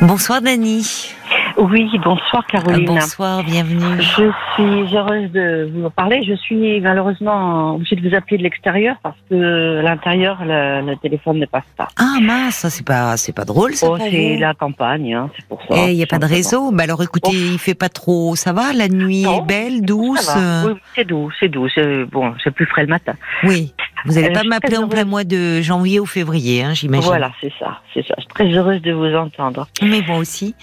Bonsoir Dani. Oui, bonsoir Caroline. bonsoir, bienvenue. Je suis heureuse de vous parler. Je suis malheureusement obligée de vous appeler de l'extérieur parce que à l'intérieur, le, le téléphone ne passe pas. Ah mince, c'est pas c'est pas drôle ça. Oh, c'est la campagne, hein, c'est pour ça. Eh, il y a pas de réseau. Bah alors écoutez, Oh. il fait pas trop. Ça va, la nuit Non, est belle, douce? Oui, c'est doux, c'est doux. Bon, c'est plus frais le matin. Oui. Vous allez Euh, pas m'appeler en plein mois de janvier ou février, hein, j'imagine. Voilà, c'est ça, c'est ça. Je suis très heureuse de vous entendre. Mais moi aussi.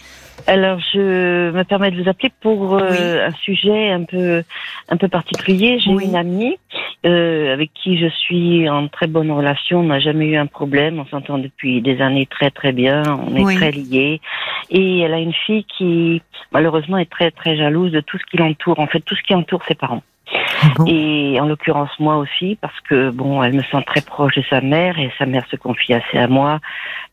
Alors, je me permets de vous appeler pour euh, un sujet un peu, un peu particulier. J'ai Oui. une amie euh, avec qui je suis en très bonne relation. On n'a jamais eu un problème. On s'entend depuis des années très très bien. On est Oui. très liés. Et elle a une fille qui, malheureusement, est très très jalouse de tout ce qui l'entoure. En fait, tout ce qui entoure ses parents. Ah bon? Et en l'occurrence moi aussi, parce que bon, elle me sent très proche de sa mère et sa mère se confie assez à moi,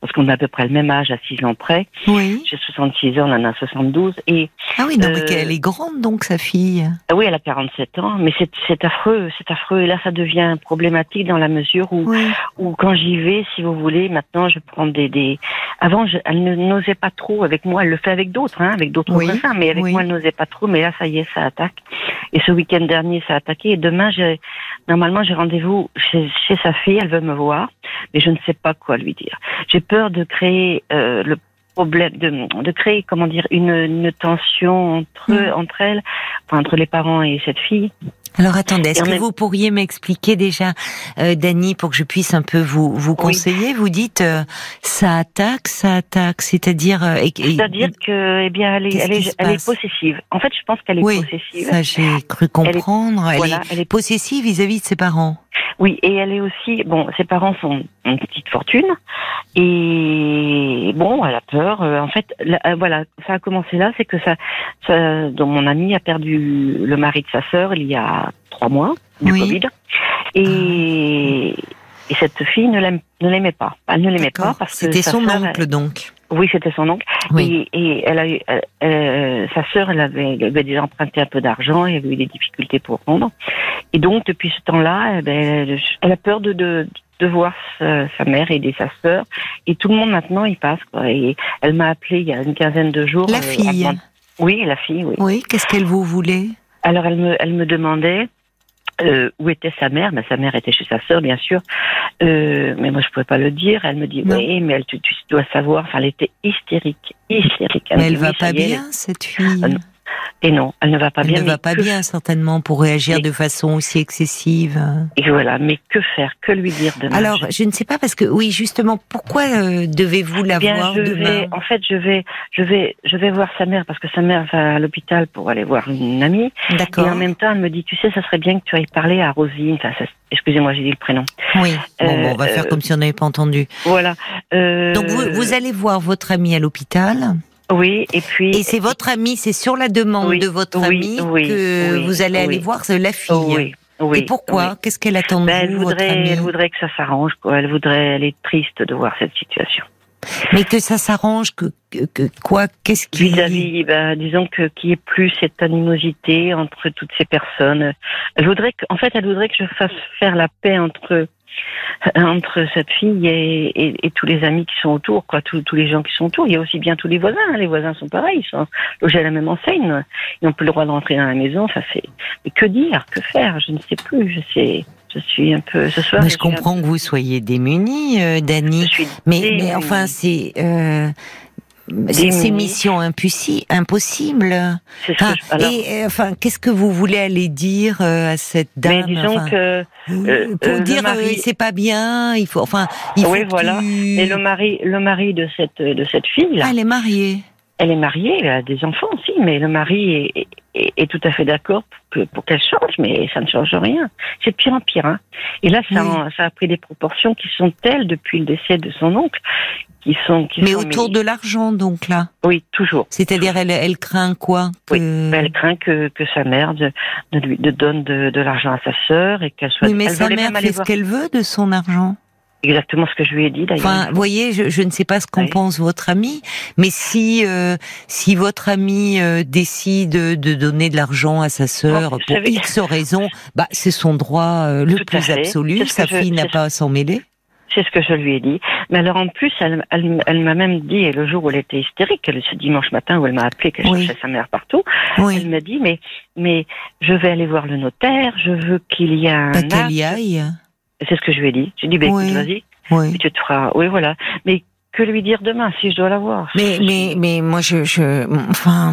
parce qu'on a à peu près le même âge, à 6 ans près. Oui. J'ai 66 ans, elle en a 72. Et Ah oui, non, mais Euh, qu'elle est grande donc sa fille. ah oui, elle a 47 ans, mais c'est affreux, c'est affreux. Et là, ça devient problématique dans la mesure où, Oui. où quand j'y vais, si vous voulez, maintenant, je prends des... des... Avant, je, elle n'osait pas trop avec moi. Elle le fait avec d'autres, hein, avec d'autres Oui, mais avec oui. moi, elle n'osait pas trop. Mais là, ça y est, ça attaque. Et ce week-end dernier, ça a attaqué. Et demain, j'ai normalement, j'ai rendez-vous chez, chez sa fille. Elle veut me voir, mais je ne sais pas quoi lui dire. J'ai peur de créer euh, le problème, de, de créer, comment dire, une, une tension entre Mm. entre elles, enfin, entre les parents et cette fille. Alors attendez, est-ce que vous pourriez m'expliquer déjà, euh, Dani, pour que je puisse un peu vous vous conseiller? Vous dites euh, ça attaque, ça attaque, c'est-à-dire euh, C'est-à-dire que, eh bien, elle est, elle elle possessive. En fait, je pense qu'elle est oui, possessive. ça j'ai cru comprendre. Elle, voilà, est elle est possessive vis-à-vis de ses parents. Oui, et elle est aussi, bon, ses parents sont une petite fortune, et bon, elle a peur. euh, en fait, là, voilà, ça a commencé là, c'est que ça, mon ami a perdu le mari de sa sœur il y a trois mois du Oui. Covid, et, et cette fille ne l'aimait pas. Elle ne l'aimait pas parce que C'était son oncle donc. Oui, c'était son oncle. Oui. Et, et elle a eu, euh, euh, sa sœur, elle avait, elle avait déjà emprunté un peu d'argent et avait eu des difficultés pour rendre. Et donc, depuis ce temps-là, eh ben, elle, a peur de, de, de voir sa, mère aider sa sœur. Et tout le monde maintenant, il passe. Quoi. Et elle m'a appelé il y a une quinzaine de jours. La euh, fille. Oui, la fille, oui. Oui. Qu'est-ce qu'elle vous voulait? Alors, elle me, elle me demandait euh, où était sa mère. Ben, sa mère était chez sa sœur, bien sûr. Euh, mais moi, je pouvais pas le dire. Elle me dit, Non. oui, mais elle, tu, tu dois savoir. Enfin, elle était hystérique, hystérique. Mais elle dit, va oui, pas est, bien cette fille. Ah Et non, elle ne va pas elle bien. ne mais va pas que- bien certainement pour réagir Mais- de façon aussi excessive. Et voilà, mais que faire Que lui dire demain? Alors, je ne sais pas parce que oui, justement, pourquoi euh, devez-vous la Eh bien, voir je demain? vais, en fait, je vais, je vais, je vais voir sa mère parce que sa mère va à l'hôpital pour aller voir une amie. Et D'accord. en même temps, elle me dit, tu sais, ça serait bien que tu ailles parler à Rosine. Enfin, ça- excusez-moi, j'ai dit le prénom. Oui. Bon, Euh, bon, on va faire euh, comme si on n'avait pas entendu. Voilà. Euh, Donc vous, vous allez voir votre amie à l'hôpital Oui, et puis. et c'est votre amie, c'est sur la demande Oui, de votre oui, amie oui, que vous allez aller voir la fille. Oui. Oui. et pourquoi. Qu'est-ce qu'elle attend de Ben, elle vous, votre voudrait, amie elle voudrait que ça s'arrange. Quoi. Elle voudrait, elle est triste de voir cette situation. Mais que ça s'arrange, que, que, que- quoi Qu'est-ce qui vis-à-vis, ben, disons que qu'il n'y ait plus cette animosité entre toutes ces personnes. Elle voudrait que, en fait, elle voudrait que je fasse faire la paix entre entre cette fille et, et, et tous les amis qui sont autour, quoi, tous, tous les gens qui sont autour. Il y a aussi bien tous les voisins. hein. Les voisins sont pareils, ils sont logés à la même enseigne. Ils n'ont plus le droit de rentrer dans la maison. Ça c'est. Mais que dire Que faire Je ne sais plus. Je sais. Je suis un peu. Ce soir. Mais je comprends que vous soyez démunie, euh, Dani. Je suis Mais, mais enfin, c'est euh, c'est mission impossi- impossible. Ce Enfin, je- alors, et euh, enfin, qu'est-ce que vous voulez aller dire euh, à cette dame mais disons enfin, que euh, euh, pour le dire mari- euh, c'est pas bien, il faut enfin il faut Oui, que voilà. tu- et le mari, le mari de cette de cette fille là. Ah, elle est mariée. Elle est mariée, elle a des enfants aussi, mais le mari est, est, est tout à fait d'accord pour que- pour qu'elle change, mais ça ne change rien. C'est de pire en pire. Hein. Et là, ça, Oui. en- ça a pris des proportions qui sont telles depuis le décès de son oncle, qui sont... Qui Mais sont autour de l'argent donc là. Oui, toujours. C'est-à-dire elle elle craint quoi Oui, que- Elle craint que, que sa mère de, de lui de donne de, de l'argent à sa sœur et qu'elle soit... Oui, mais elle sa mère fait ce qu'elle veut de son argent. Exactement ce que je lui ai dit d'ailleurs. Enfin, vous voyez, je, je ne sais pas ce qu'en Oui. pense votre ami, mais si euh, si votre ami euh, décide de donner de l'argent à sa sœur Oh, pour savez- X raisons, bah c'est son droit euh, le Tout plus absolu. Sa je- fille n'a pas à s'en mêler. C'est ce que je lui ai dit. Mais alors en plus, elle, elle, elle m'a même dit, et le jour où elle était hystérique, ce dimanche matin où elle m'a appelé, qu'elle cherchait sa mère partout, elle m'a dit, mais, mais je vais aller voir le notaire, je veux qu'il y ait un... Pas qu'elle y aille. C'est ce que je lui ai dit. Je lui ai dit, bah, écoute, vas-y. Oui. tu te feras. Oui, voilà. Mais que lui dire demain si je dois la voir Mais mais mais moi je je enfin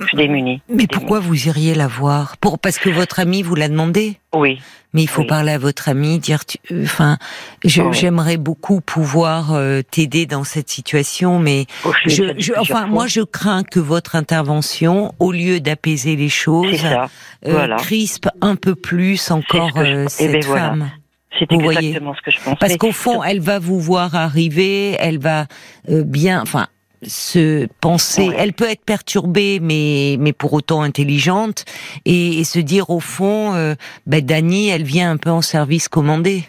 je suis démunie. Mais pourquoi vous iriez la voir? Pour parce que votre ami vous l'a demandé Oui. Mais il faut parler à votre ami, dire enfin j'aimerais beaucoup pouvoir euh, t'aider dans cette situation mais oh, je, je, enfin moi je crains que votre intervention au lieu d'apaiser les choses euh, crispe un peu plus encore euh, eh ben, cette femme. C'est exactement ce que je pense. Parce qu'au fond, elle va vous voir arriver, elle va euh, bien, enfin, se penser. Elle peut être perturbée, mais mais pour autant intelligente, et, se dire au fond, euh, ben Dani, elle vient un peu en service commandé.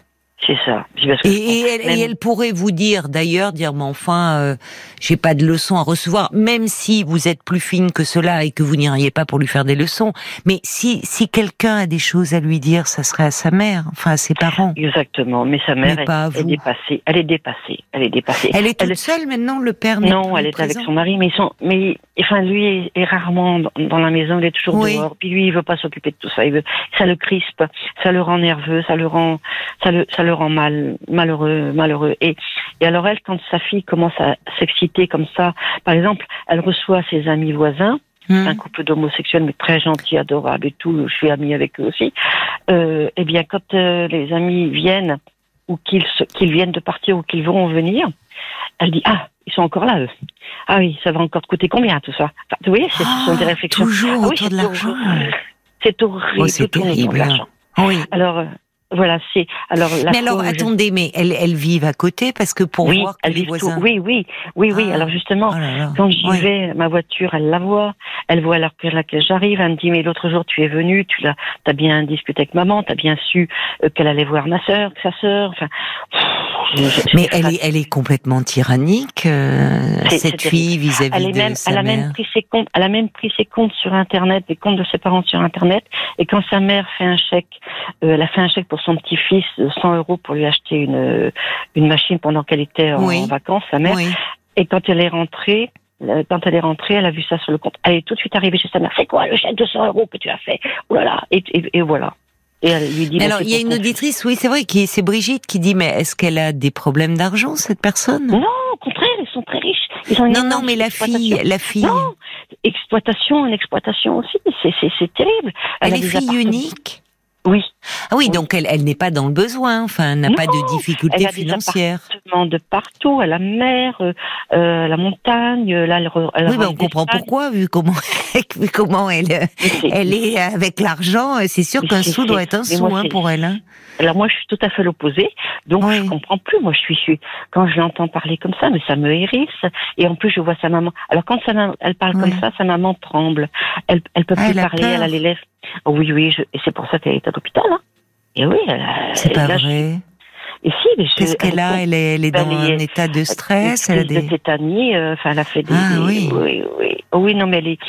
C'est ça. Et, elle, pourrait vous dire, d'ailleurs, dire, mais enfin, euh, j'ai pas de leçons à recevoir, même si vous êtes plus fine que cela et que vous n'iriez pas pour lui faire des leçons. Mais si, si quelqu'un a des choses à lui dire, ça serait à sa mère, enfin à ses parents. Exactement. Mais sa mère est, dépassée. Elle est dépassée. Elle est dépassée. Elle est toute seule maintenant. Le père Non, elle est avec son mari, mais sont, mais enfin lui est, rarement dans la maison. Il est toujours dehors. Puis lui, il veut pas s'occuper de tout ça. Il veut, ça le crispe, ça le rend nerveux, ça le rend, ça le, ça le rend mal, malheureux, malheureux. Et, et alors elle, quand sa fille commence à s'exciter comme ça, par exemple, elle reçoit ses amis voisins, hmm. un couple d'homosexuels mais très gentils, adorables et tout, je suis amie avec eux aussi. Euh, eh bien, quand euh, les amis viennent ou qu'ils qu'ils viennent de partir ou qu'ils vont venir, elle dit ah ils sont encore là eux. Ah oui, ça va encore te coûter combien tout ça? Enfin, Vous voyez, ce sont des ah, réflexions. Toujours ah, autour de l'argent. C'est horrible. Oh, c'est terrible. Oui. Alors, euh, voilà, c'est alors. La mais alors, attendez, mais elles, elles vivent à côté parce que pour voir que les voisins. oui, oui, oui, oui. Ah. alors justement, oh quand j'y vais, ma voiture, elle la voit, elle voit l'heure à laquelle j'arrive, elle me dit mais l'autre jour tu es venu, tu l'as, t'as bien discuté avec maman, t'as bien su euh, qu'elle allait voir ma sœur, sa sœur, enfin. Mais elle est, elle est complètement tyrannique, euh, cette fille vis-à-vis de sa elle a Même pris ses comptes, elle a même pris ses comptes sur Internet, les comptes de ses parents sur Internet, et quand sa mère fait un chèque, euh, elle a fait un chèque pour son petit-fils 100 euros pour lui acheter une, une machine pendant qu'elle était en, vacances, sa mère. Et quand elle est rentrée, euh, quand elle est rentrée, elle a vu ça sur le compte. Elle est tout de suite arrivée chez sa mère. C'est quoi le chèque de 100 euros que tu as fait? Oh là là et, et, voilà. Et elle lui dit. alors, il y a une auditrice, oui, c'est vrai, qui c'est Brigitte qui dit, mais est-ce qu'elle a des problèmes d'argent cette personne? Non, au contraire, ils sont très riches. non, non, mais la fille, la fille. Non, exploitation, une exploitation aussi, c'est terrible. Elle, elle est fille unique. Oui. Ah oui, donc elle, elle n'est pas dans le besoin, enfin, elle n'a pas de difficultés elle a financières. Des de partout, à la mer, euh, euh la montagne. Là, elle, oui, mais on comprend pourquoi, vu comment, vu comment elle, elle est avec l'argent. C'est sûr qu'un sou doit être un sou hein, pour elle. Hein. Alors moi, je suis tout à fait l'opposé, donc je comprends plus. Moi, je suis, je quand je l'entends parler comme ça, mais ça me hérisse. Et en plus, je vois sa maman. Alors quand sa maman, elle parle comme ça, sa maman tremble. Elle, elle peut ah, plus parler. Elle a les lèvres. Oui, oui. Je... Et c'est pour ça qu'elle est à l'hôpital. Hein. Et oui. C'est pas vrai. Et si, mais Qu'est-ce qu'elle a? Elle est, elle est dans un état de stress. Elle a des tétanies. Euh, enfin, elle a fait des. Ah oui. Oui, oui. Oh, oui, non, mais elle est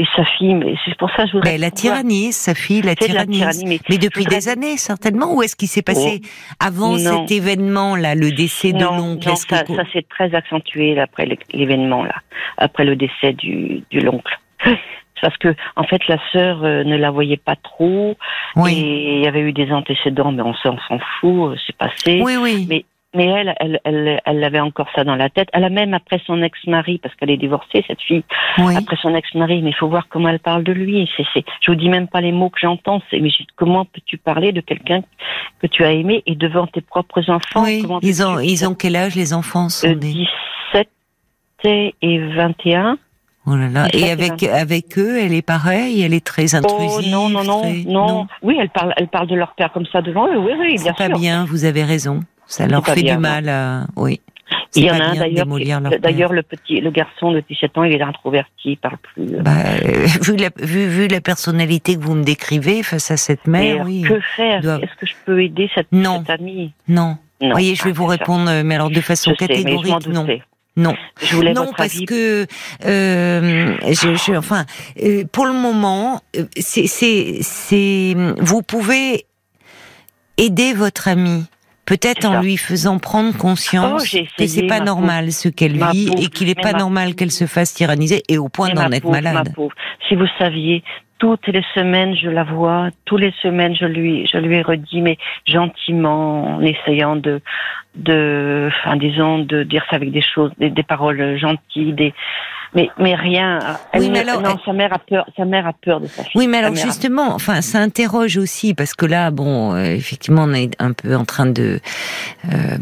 et sa fille, mais c'est pour ça que je voudrais. Mais la tyrannie, sa fille, la tyrannie. Mais, depuis des années, certainement. Ou est-ce qu'il s'est passé oh. avant cet événement-là, le décès de l'oncle? Non, ça, ça s'est très accentué après l'événement-là, après le décès du, du l'oncle. parce que en fait la sœur euh, ne la voyait pas trop oui. et il y avait eu des antécédents mais on s'en fout euh, c'est passé oui oui mais mais elle, elle, elle, elle avait encore ça dans la tête. Elle a même après son ex-mari, parce qu'elle est divorcée, cette fille, après son ex-mari, mais il faut voir comment elle parle de lui. C'est, c'est, je vous dis même pas les mots que j'entends, c'est, mais comment peux-tu parler de quelqu'un que tu as aimé et devant tes propres enfants? Oui. ils ont, ils ont quel âge les enfants sont euh, 17 et 21. Oh là là. Et avec avec eux, elle est pareille, elle est très intrusive. Oh non non non, non Oui, elle parle elle parle de leur père comme ça devant eux. Oui oui, bien sûr. C'est pas bien. Vous avez raison. Ça leur fait du mal. À... Oui. Il y en a un d'ailleurs. D'ailleurs, le petit, le garçon de 17 ans, il est introverti, il parle plus. Euh. Bah, euh, vu, la, vu, vu, la personnalité que vous me décrivez face à cette mère, oui. Que faire? Est-ce que je peux aider cette, non. cette amie? Non. Non. voyez, je vais ah, vous répondre, mais alors de façon catégorique, non. Non, je voulais non parce que euh, je, je, enfin, euh, pour le moment, c'est, c'est, c'est, vous pouvez aider votre ami peut-être en lui faisant prendre conscience oh, que c'est pas normal ce qu'elle vit et qu'il est pas normal qu'elle se fasse tyranniser et au point d'en être malade. Si vous saviez toutes les semaines, je la vois. Toutes les semaines, je lui, je lui ai redit, mais gentiment, en essayant de, de, enfin, disons, de dire ça avec des choses, des, des paroles gentilles, des, mais mais rien. oui, mais alors, non, sa mère a peur. Sa mère a peur de sa fille. Oui, mais alors justement, enfin, ça interroge aussi parce que là, bon, euh, effectivement, on est un peu en train de euh,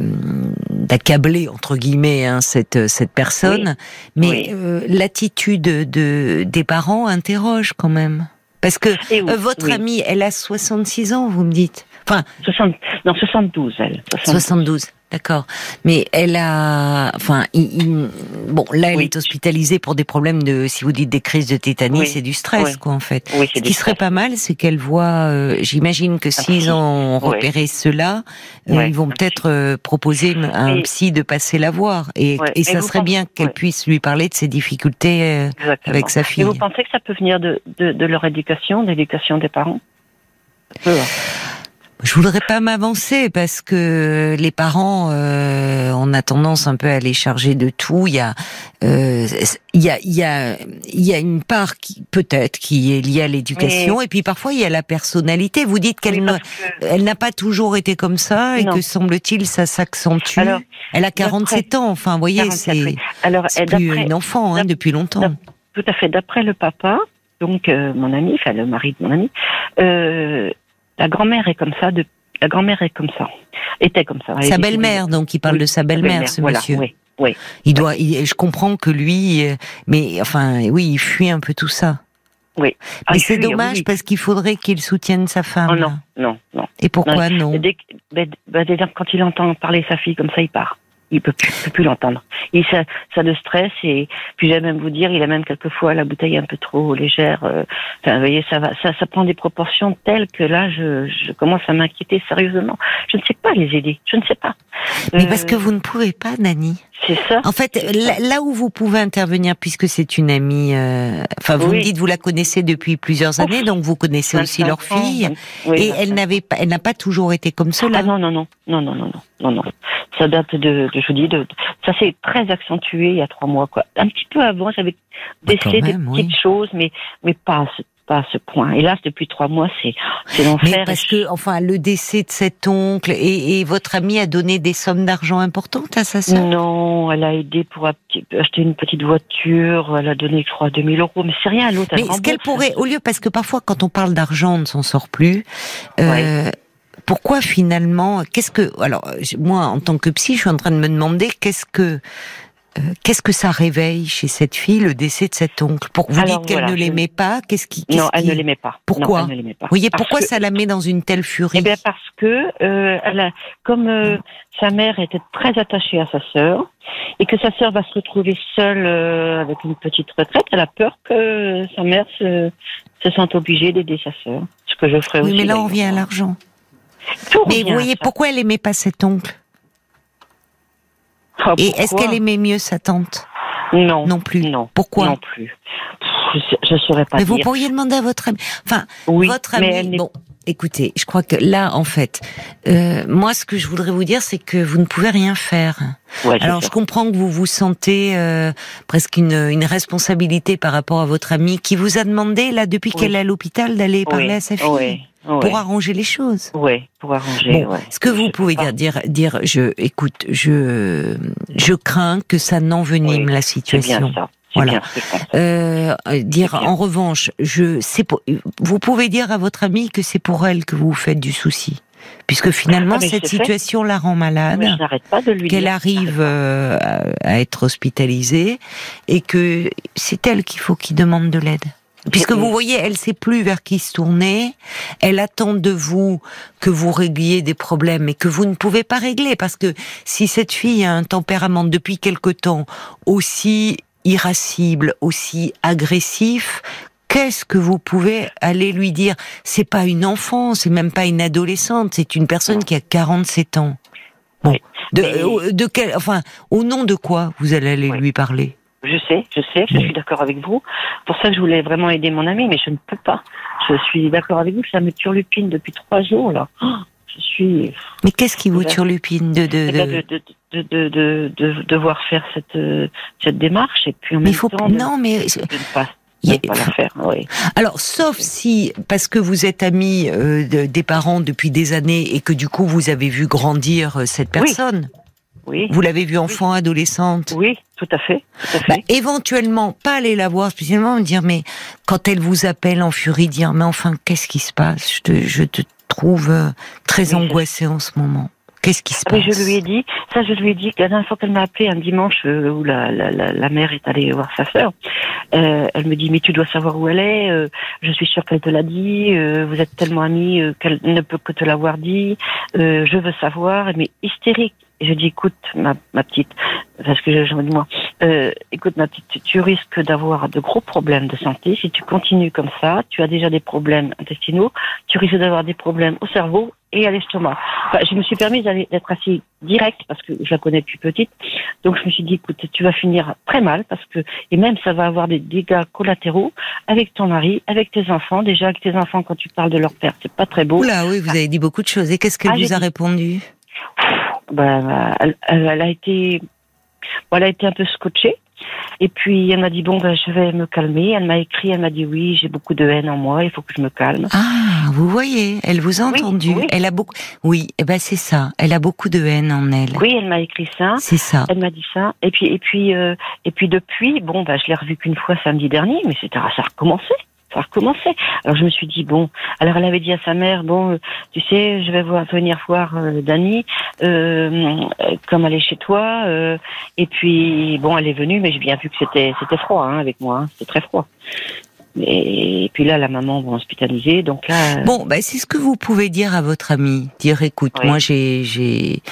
d'accabler entre guillemets hein, cette cette personne, mais euh, l'attitude de des parents interroge quand même. Parce que euh, votre amie, elle a 66 ans, vous me dites. Enfin, 60, non, 72, elle. 72. D'accord. Mais elle a, enfin, bon, là, elle est hospitalisée pour des problèmes de, si vous dites des crises de tétanie, c'est du stress, quoi, en fait. Ce qui serait pas mal, c'est qu'elle voit, euh, j'imagine que s'ils ont repéré cela, euh, ils vont peut-être euh, proposer à un psy de passer la voir. Et, et ça serait bien qu'elle puisse lui parler de ses difficultés avec sa fille. Et vous pensez que ça peut venir de, de, de leur éducation, de l'éducation des parents? Je voudrais pas m'avancer parce que les parents, euh, on a tendance un peu à les charger de tout. Il y a, euh, il y a, il y a, il y a une part qui peut-être qui est liée à l'éducation et puis parfois il y a la personnalité. Vous dites qu'elle elle n'a pas toujours été comme ça et que semble-t-il ça s'accentue. Elle a 47 ans. Enfin, vous voyez, c'est plus une enfant hein, depuis longtemps. Tout à fait. D'après le papa, donc euh, mon ami, enfin le mari de mon ami. Euh, la grand-mère est comme ça. De, la grand-mère est comme ça. Était comme ça. Sa belle-mère, donc il parle de sa belle-mère, ce monsieur. Oui, oui. Il doit. je comprends que lui, euh, mais enfin, oui, il fuit un peu tout ça. Oui. Ah, mais c'est dommage parce qu'il faudrait qu'il soutienne sa femme. Oh non, non, non. Et pourquoi non, dès, ben, ben, Quand il entend parler sa fille comme ça, il part il peut plus, peut plus l'entendre. Et ça, ça le stresse et puis j'aime même vous dire, il a même quelquefois la bouteille un peu trop légère. Euh, enfin, vous voyez, ça va, ça, ça prend des proportions telles que là, je, je commence à m'inquiéter sérieusement. Je ne sais pas les aider, je ne sais pas. Mais parce que vous ne pouvez pas, Nani. C'est ça. En fait, là, où vous pouvez intervenir, puisque c'est une amie, euh, enfin, vous me dites, vous la connaissez depuis plusieurs années, donc vous connaissez aussi leur fille, et elle n'avait pas, elle n'a pas toujours été comme cela. Ah non, non, non, non, non, non, non, non. Ça date de, de je vous dis, de, ça s'est très accentué il y a trois mois, quoi. Un petit peu avant, j'avais bah, décelé des petites choses, mais, mais pas pas à ce point. Hélas, depuis trois mois, c'est c'est l'enfer. Mais parce que, enfin, le décès de cet oncle et, et votre amie a donné des sommes d'argent importantes à sa sœur? Non, elle a aidé pour acheter une petite voiture. Elle a donné, je crois, 2000 euros. Mais c'est rien, l'autre. Mais ce qu'elle pourrait, au lieu, parce que parfois, quand on parle d'argent, on ne s'en sort plus. Euh, Pourquoi finalement, qu'est-ce que, alors, moi, en tant que psy, je suis en train de me demander qu'est-ce que qu'est-ce que ça réveille chez cette fille, le décès de cet oncle? Pour vous dites qu'elle ne l'aimait pas, qu'est-ce qui Non, elle ne l'aimait pas. Pourquoi Vous voyez, pourquoi ça la met dans une telle furie? Eh bien, parce que euh, elle a, comme euh, sa mère était très attachée à sa sœur et que sa sœur va se retrouver seule avec une petite retraite, elle a peur que sa mère se, se sente obligée d'aider sa sœur. Ce que je ferais oui, aussi. Mais là, on vient à l'argent. Mais vous voyez, pourquoi elle aimait pas cet oncle? Et est-ce qu'elle aimait mieux sa tante Non. Non plus. Non. Pourquoi Non plus. Je ne saurais pas Mais vous pourriez demander à votre ami. Enfin, votre ami. bon, écoutez, je crois que là, en fait, euh, moi, ce que je voudrais vous dire, c'est que vous ne pouvez rien faire. Alors, je comprends que vous vous sentez euh, presque une, une, responsabilité par rapport à votre amie qui vous a demandé, là, depuis qu'elle est à l'hôpital, d'aller parler à sa fille pour arranger les choses. Oui, pour arranger. ce que vous pouvez dire, dire, dire, je, écoute, je, je crains que ça n'envenime la situation. Bien ça. Voilà. Euh, dire en revanche, je, c'est vous pouvez dire à votre amie que c'est pour elle que vous faites du souci puisque finalement ah, cette situation la rend malade, qu'elle arrive euh, à, être hospitalisée et que c'est elle qu'il faut qu'il demande de l'aide. Puisque vous voyez, elle sait plus vers qui se tourner. Elle attend de vous que vous régliez des problèmes et que vous ne pouvez pas régler. Parce que si cette fille a un tempérament depuis quelque temps aussi irascible, aussi agressif, qu'est-ce que vous pouvez aller lui dire? C'est pas une enfant, c'est même pas une adolescente, c'est une personne qui a 47 ans. Bon, de, de quel, enfin, au nom de quoi vous allez aller lui parler? Je sais, je sais, je suis d'accord avec vous. Pour ça je voulais vraiment aider mon ami, mais je ne peux pas. Je suis d'accord avec vous, ça me turlupine depuis trois jours là. Oh, je suis. Mais qu'est-ce qui vous turlupine de de, de... De, de, de, de, devoir faire cette, cette démarche et puis en mais même faut... temps. Non, mais. Pas, a... pas la faire, oui. Alors, sauf si, parce que vous êtes ami euh, des parents depuis des années et que du coup vous avez vu grandir cette personne. Vous l'avez vue enfant, adolescente Oui, tout à fait. Bah, éventuellement, pas aller la voir spécialement, me dire, mais quand elle vous appelle en furie, dire, mais enfin, qu'est-ce qui se passe? Je te, je te trouve euh, très angoissée en ce moment. Qu'est-ce qui se ah, passe Je lui ai dit, ça je lui ai dit, la dernière fois qu'elle m'a appelé un dimanche euh, où la, la, la, mère est allée voir sa sœur, euh, elle me dit, mais tu dois savoir où elle est, euh, je suis sûre qu'elle te l'a dit, vous êtes tellement amis qu'elle ne peut que te l'avoir dit, je veux savoir, mais hystérique. Et je dis, écoute, ma, ma petite, parce que je, dis moi, euh, écoute ma petite, tu risques d'avoir de gros problèmes de santé si tu continues comme ça. Tu as déjà des problèmes intestinaux, tu risques d'avoir des problèmes au cerveau et à l'estomac. Enfin, je me suis permise d'être assez direct parce que je la connais depuis petite. Donc je me suis dit, écoute, tu vas finir très mal parce que et même ça va avoir des dégâts collatéraux avec ton mari, avec tes enfants. Déjà avec tes enfants, quand tu parles de leur père, c'est pas très beau. Là, oui, vous avez dit beaucoup de choses. Et qu'est-ce qu'elle ah, vous a répondu? Bah, elle, elle, a été, elle a été un peu scotchée. Et puis elle m'a dit bon ben je vais me calmer. Elle m'a écrit, elle m'a dit oui j'ai beaucoup de haine en moi, il faut que je me calme. Ah vous voyez, elle vous a entendu. Elle a beaucoup, oui, et eh ben c'est ça. Elle a beaucoup de haine en elle. Oui, elle m'a écrit ça. C'est ça. Elle m'a dit ça. Et puis et puis euh, et puis depuis bon ben je l'ai revu qu'une fois samedi dernier, mais c'était ça a recommencé ça recommençait. Alors je me suis dit bon, alors elle avait dit à sa mère bon, euh, tu sais, je vais voir, venir voir euh, Dani, euh, comme elle est chez toi, euh, et puis bon, elle est venue, mais j'ai bien vu que c'était c'était froid hein, avec moi, hein, c'était très froid. Et puis là, la maman va hospitaliser, donc là. Bon, bah, c'est ce que vous pouvez dire à votre amie. Dire, écoute, moi, j'ai, j'ai,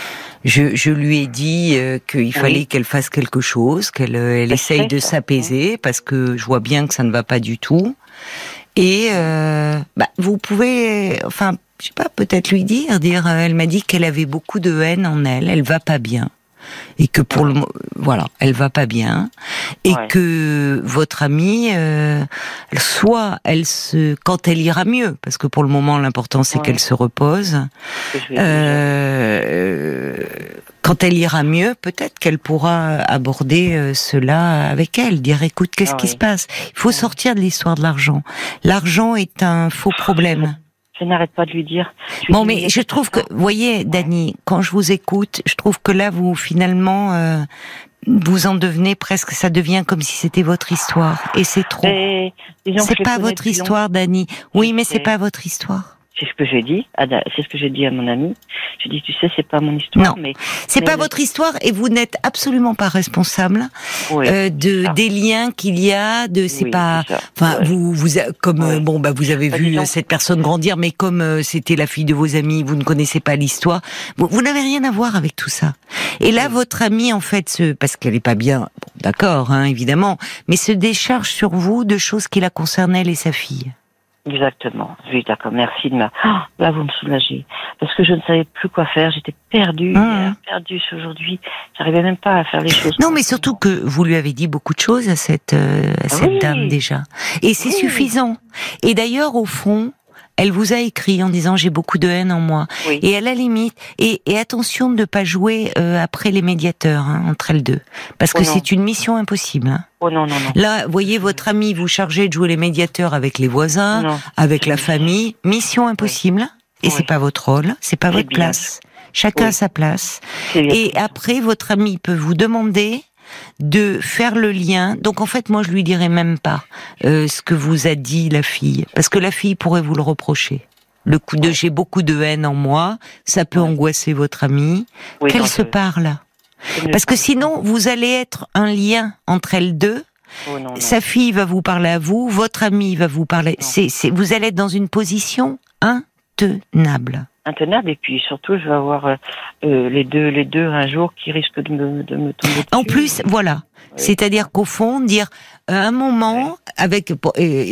je, je, lui ai dit qu'il fallait qu'elle fasse quelque chose, qu'elle, elle essaye de s'apaiser, parce que je vois bien que ça ne va pas du tout. Et euh, bah, vous pouvez, enfin, je sais pas, peut-être lui dire, dire, euh, elle m'a dit qu'elle avait beaucoup de haine en elle, elle va pas bien, et que pour le, voilà, elle va pas bien, et que votre amie, euh, soit elle se, quand elle ira mieux, parce que pour le moment l'important c'est qu'elle se repose. Euh, quand elle ira mieux, peut-être qu'elle pourra aborder euh, cela avec elle, dire écoute, qu'est-ce ah qui se passe? Il faut sortir de l'histoire de l'argent. L'argent est un faux problème. Je n'arrête pas de lui dire. bon, mais je trouve que, vous voyez, Dani, quand je vous écoute, je trouve que là, vous finalement, euh, vous en devenez presque, ça devient comme si c'était votre histoire, et c'est trop. C'est pas votre histoire, Dani. Oui, mais c'est pas votre histoire. C'est ce que j'ai dit. C'est ce que j'ai dit à mon ami. J'ai dit, tu sais, c'est pas mon histoire. Non, mais c'est pas votre histoire et vous n'êtes absolument pas responsable euh, de des liens qu'il y a. De c'est pas. Enfin, vous vous comme euh, bon bah vous avez vu cette personne grandir, mais comme euh, c'était la fille de vos amis, vous ne connaissez pas l'histoire. Vous, vous n'avez rien à voir avec tout ça. Et là, votre amie en fait, se, parce qu'elle est pas bien, bon, d'accord, hein, évidemment, mais se décharge sur vous de choses qui la concernent elle et sa fille. Exactement. Oui, d'accord. Merci de ma. Ah, là, vous me soulagez. Parce que je ne savais plus quoi faire. J'étais perdue, mmh. perdue aujourd'hui. J'arrivais même pas à faire les choses. Non, mais surtout que vous lui avez dit beaucoup de choses à cette, euh, à cette dame déjà. Et c'est suffisant. Et d'ailleurs, au fond, elle vous a écrit en disant j'ai beaucoup de haine en moi. Et à la limite, et, et attention de ne pas jouer euh, après les médiateurs hein, entre elles deux, parce que oh c'est une mission impossible. Hein. Oh non, non, non. Là, voyez votre ami vous charger de jouer les médiateurs avec les voisins, avec la famille. Mission impossible. Et c'est pas votre rôle, c'est pas votre place. Chacun a sa place. Et après, votre ami peut vous demander de faire le lien. Donc en fait, moi, je lui dirais même pas euh, ce que vous a dit la fille, parce que la fille pourrait vous le reprocher. Le coup de j'ai beaucoup de haine en moi, ça peut angoisser votre amie. Qu'elle se parle. Parce que sinon, vous allez être un lien entre elles deux. Oh, Sa fille va vous parler à vous, votre ami va vous parler. C'est, vous allez être dans une position intenable intenable. Et puis surtout je vais avoir euh, euh, les deux les deux un jour qui risquent de me de me tomber En plus, voilà. C'est-à-dire qu'au fond, dire à un moment, avec,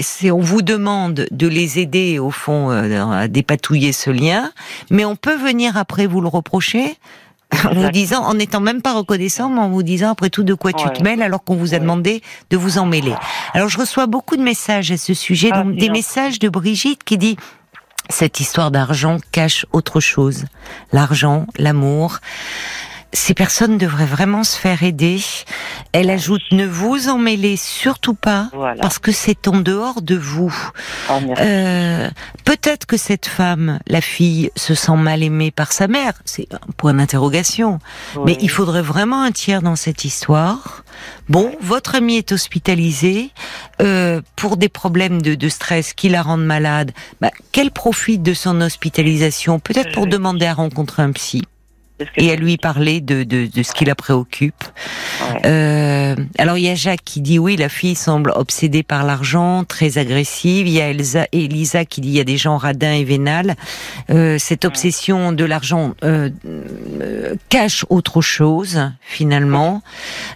c'est on vous demande de les aider au fond euh, à dépatouiller ce lien, mais on peut venir après vous le reprocher en vous disant, en n'étant même pas reconnaissant, mais en vous disant après tout de quoi tu te mêles alors qu'on vous a demandé de vous en mêler. Alors je reçois beaucoup de messages à ce sujet, ah, donc des messages de Brigitte qui dit cette histoire d'argent cache autre chose. L'argent, l'amour ces personnes devraient vraiment se faire aider. Elle ajoute ne vous en mêlez surtout pas parce que c'est en dehors de vous. Oh, euh, Peut-être que cette femme, la fille, se sent mal aimée par sa mère. C'est un point d'interrogation. Mais il faudrait vraiment un tiers dans cette histoire. Bon, votre ami est hospitalisé euh, pour des problèmes de, de, stress qui la rendent malade. Bah, qu'elle profite de son hospitalisation, peut-être pour demander à rencontrer un psy et à lui parler de, de, de ce qui la préoccupe. Euh, alors il y a Jacques qui dit oui, la fille semble obsédée par l'argent, très agressive. Il y a Elsa, Elisa qui dit il y a des gens radins et vénales. Euh, cette obsession de l'argent euh, euh cache autre chose finalement.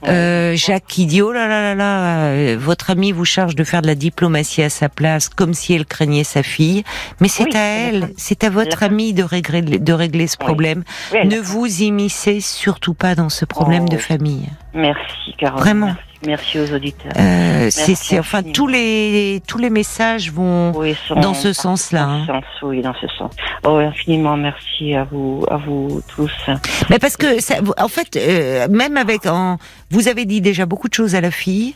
Euh, Jacques qui dit oh là là là là, euh, votre ami vous charge de faire de la diplomatie à sa place, comme si elle craignait sa fille. Mais c'est à elle, c'est à votre ami de régler de régler ce problème. ne vous immiscez surtout pas dans ce problème de oh. famille. Merci, Caroline. Vraiment. Merci, aux auditeurs. Euh, c'est, enfin tous les tous les messages vont dans ce sens-là. Dans ce hein. sens, oui, dans ce sens. Oh, infiniment merci à vous, à vous tous. Mais parce que, ça, en fait, euh, même avec, en, vous avez dit déjà beaucoup de choses à la fille.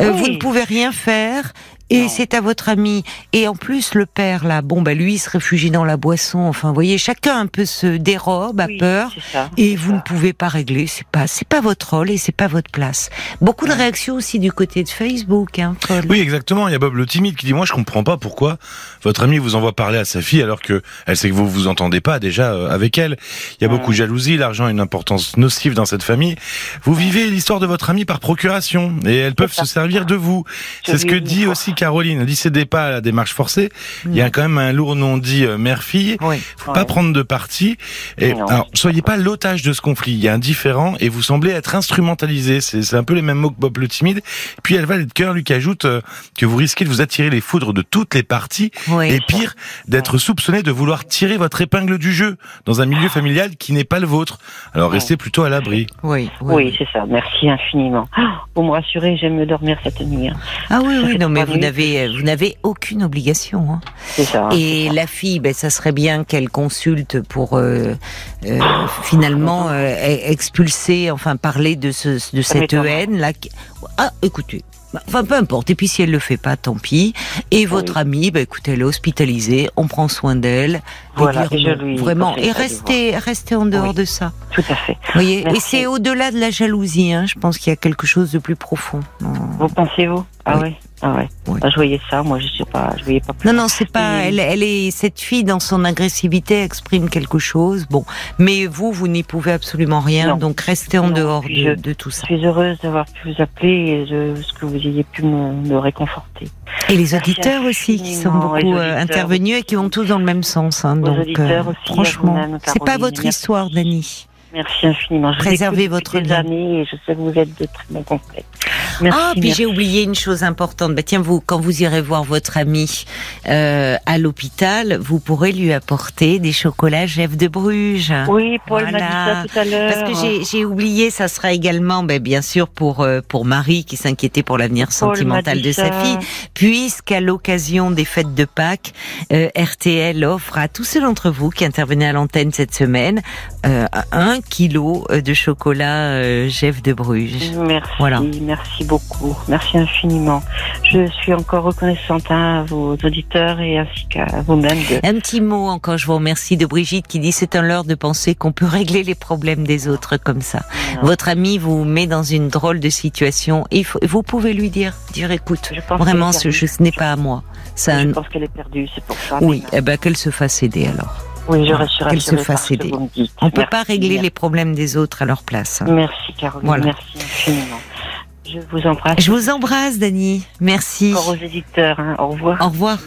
Euh, vous ne pouvez rien faire. Et c'est à votre ami. Et en plus, le père, là, bon, bah, lui, il se réfugie dans la boisson. Enfin, vous voyez, chacun un peu se dérobe, a peur. et vous ne pouvez pas régler. C'est pas, c'est pas votre rôle et c'est pas votre place. Beaucoup de réactions aussi du côté de Facebook, hein, Oui, exactement. Il y a Bob le timide qui dit, moi, je comprends pas pourquoi votre ami vous envoie parler à sa fille alors que elle sait que vous vous entendez pas déjà euh, avec elle. Il y a beaucoup de jalousie. L'argent a une importance nocive dans cette famille. Vous vivez l'histoire de votre ami par procuration et elles peuvent se servir de vous. C'est ce que dit aussi Caroline, ne cédez pas à la démarche forcée. Il y a quand même un lourd nom dit euh, mère-fille. Oui. Faut pas prendre de parti. Et alors, soyez pas l'otage de ce conflit. Il y a un différent et vous semblez être instrumentalisé. C'est un peu les mêmes mots que Bob le timide. Puis elle va de cœur lui qui ajoute euh, que vous risquez de vous attirer les foudres de toutes les parties et pire d'être soupçonné de vouloir tirer votre épingle du jeu dans un milieu familial qui n'est pas le vôtre. Alors restez plutôt à l'abri. Oui, oui, c'est ça. Merci infiniment. Pour me rassurer, j'aime me dormir cette nuit. Hein. Ah oui, oui, non, mais vous vous n'avez aucune obligation. Hein. Ça, Et la fille, ben, ça serait bien qu'elle consulte pour euh, euh, finalement euh, expulser, enfin parler de, ce, de cette haine là. Ah, écoutez, Enfin, peu importe. Et puis, si elle le fait pas, tant pis. Et votre amie, bah, écoutez, elle est hospitalisée. On prend soin d'elle. Voilà, vraiment. Et restez, restez en dehors de ça. Tout à fait. voyez. Et c'est au-delà de la jalousie. Hein. Je pense qu'il y a quelque chose de plus profond. Vous pensez vous Ah oui. Ah ouais. Je voyais ça, moi je sais pas, je voyais pas. Non non, c'est pas. Elle, elle est cette fille dans son agressivité exprime quelque chose. Bon, mais vous, vous n'y pouvez absolument rien, donc restez en dehors de, de, tout ça. Je suis heureuse d'avoir pu vous appeler et de ce que vous ayez pu me, réconforter. Et les auditeurs aussi qui sont beaucoup euh, intervenus et qui vont tous dans le même sens. Hein, donc euh, franchement, c'est pas votre histoire, Dani. Merci infiniment. Je Préservez votre vie. et je sais que vous êtes de très bons complets. Merci, ah, puis j'ai oublié une chose importante. Bah, tiens, vous, quand vous irez voir votre ami euh, à l'hôpital, vous pourrez lui apporter des chocolats Jeff de Bruges. Oui, Paul m'a dit ça tout à l'heure. Parce que j'ai oublié, ça sera également, bah, bien sûr, pour euh, pour Marie qui s'inquiétait pour l'avenir sentimental de sa fille, puisqu'à l'occasion des fêtes de Pâques, euh, RTL offre à tous ceux d'entre vous qui intervenaient à l'antenne cette semaine euh, un kilo de chocolat Jeff de Bruges. Merci. Voilà. Merci beaucoup. Merci infiniment. Je suis encore reconnaissante à vos auditeurs et ainsi qu'à vous-même. Un petit mot encore, je vous remercie de Brigitte qui dit c'est un leurre de penser qu'on peut régler les problèmes des autres comme ça. Votre ami vous met dans une drôle de situation. Faut, vous pouvez lui dire, dire écoute, vraiment ce, ce n'est pas à moi. Ça, je pense qu'elle est perdue, c'est pour ça. Oui, eh ben qu'elle se fasse aider alors. Oui, je reste Qu'elle se fasse aider. On ne peut pas régler les problèmes des autres à leur place. Hein. Merci, Caroline. Merci infiniment. Je vous embrasse. Je vous embrasse, Dani. Merci. Encore aux éditeurs. Hein. Au revoir. Au revoir.